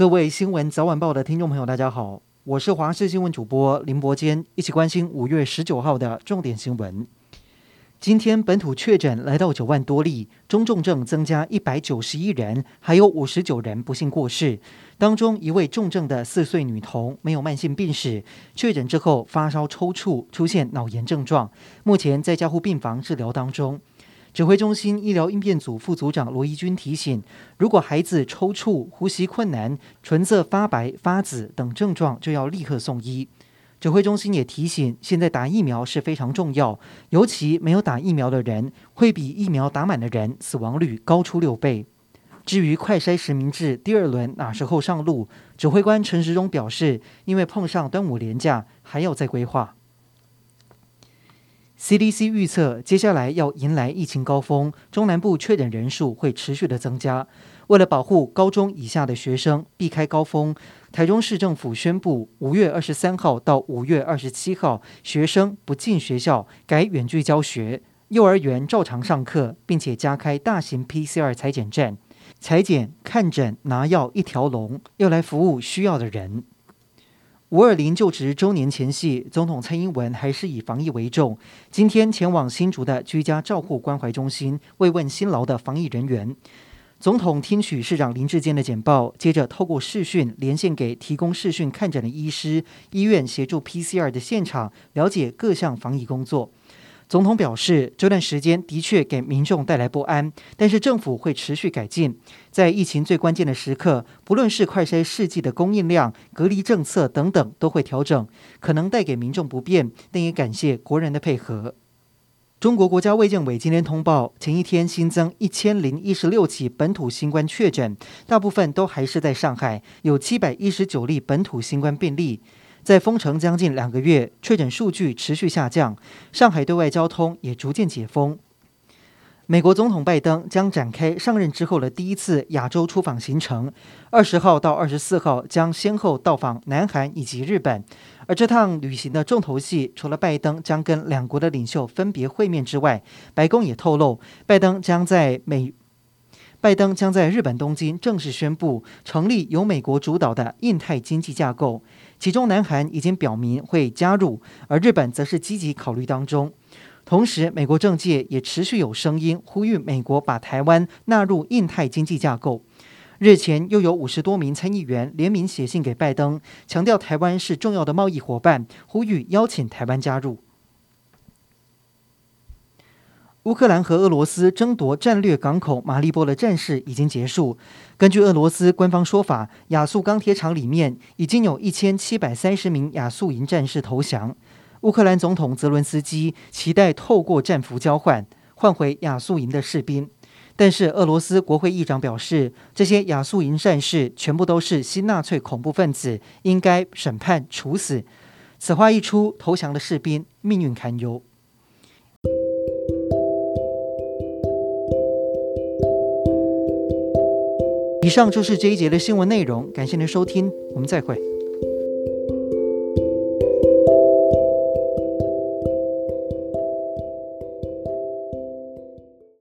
各位新闻早晚报的听众朋友，大家好，我是华视新闻主播林伯坚，一起关心五月十九号的重点新闻。今天本土确诊来到九万多例，中重症增加一百九十一人，还有五十九人不幸过世。当中一位重症的四岁女童没有慢性病史，确诊之后发烧抽搐，出现脑炎症状，目前在加护病房治疗当中。指挥中心医疗应变组副组长罗宜君提醒：如果孩子抽搐、呼吸困难、唇色发白、发紫等症状，就要立刻送医。指挥中心也提醒，现在打疫苗是非常重要，尤其没有打疫苗的人，会比疫苗打满的人死亡率高出六倍。至于快筛实名制第二轮哪时候上路，指挥官陈时中表示，因为碰上端午连假，还要再规划。CDC 预测，接下来要迎来疫情高峰，中南部确诊人数会持续的增加。为了保护高中以下的学生避开高峰，台中市政府宣布，五月二十三号到五月二十七号，学生不进学校，改远距教学，幼儿园照常上课，并且加开大型 PCR 裁检站，裁剪、看诊、拿药一条龙，要来服务需要的人。五二零就职周年前夕，总统蔡英文还是以防疫为重。今天前往新竹的居家照护关怀中心慰问辛劳的防疫人员。总统听取市长林志坚的简报，接着透过视讯连线给提供视讯看诊的医师、医院协助 PCR 的现场，了解各项防疫工作。总统表示，这段时间的确给民众带来不安，但是政府会持续改进，在疫情最关键的时刻，不论是快筛试剂的供应量、隔离政策等等，都会调整，可能带给民众不便，但也感谢国人的配合。中国国家卫健委今天通报，前一天新增一千零一十六起本土新冠确诊，大部分都还是在上海，有七百一十九例本土新冠病例。在封城将近两个月，确诊数据持续下降，上海对外交通也逐渐解封。美国总统拜登将展开上任之后的第一次亚洲出访行程，二十号到二十四号将先后到访南韩以及日本。而这趟旅行的重头戏，除了拜登将跟两国的领袖分别会面之外，白宫也透露，拜登将在美。拜登将在日本东京正式宣布成立由美国主导的印太经济架构，其中南韩已经表明会加入，而日本则是积极考虑当中。同时，美国政界也持续有声音呼吁美国把台湾纳入印太经济架构。日前又有五十多名参议员联名写信给拜登，强调台湾是重要的贸易伙伴，呼吁邀请台湾加入。乌克兰和俄罗斯争夺战略港口马利波的战事已经结束。根据俄罗斯官方说法，亚速钢铁厂里面已经有一千七百三十名亚速营战士投降。乌克兰总统泽伦斯基期待透过战俘交换换回亚速营的士兵，但是俄罗斯国会议长表示，这些亚速营战士全部都是新纳粹恐怖分子，应该审判处死。此话一出，投降的士兵命运堪忧。以上就是这一节的新闻内容，感谢您收听，我们再会。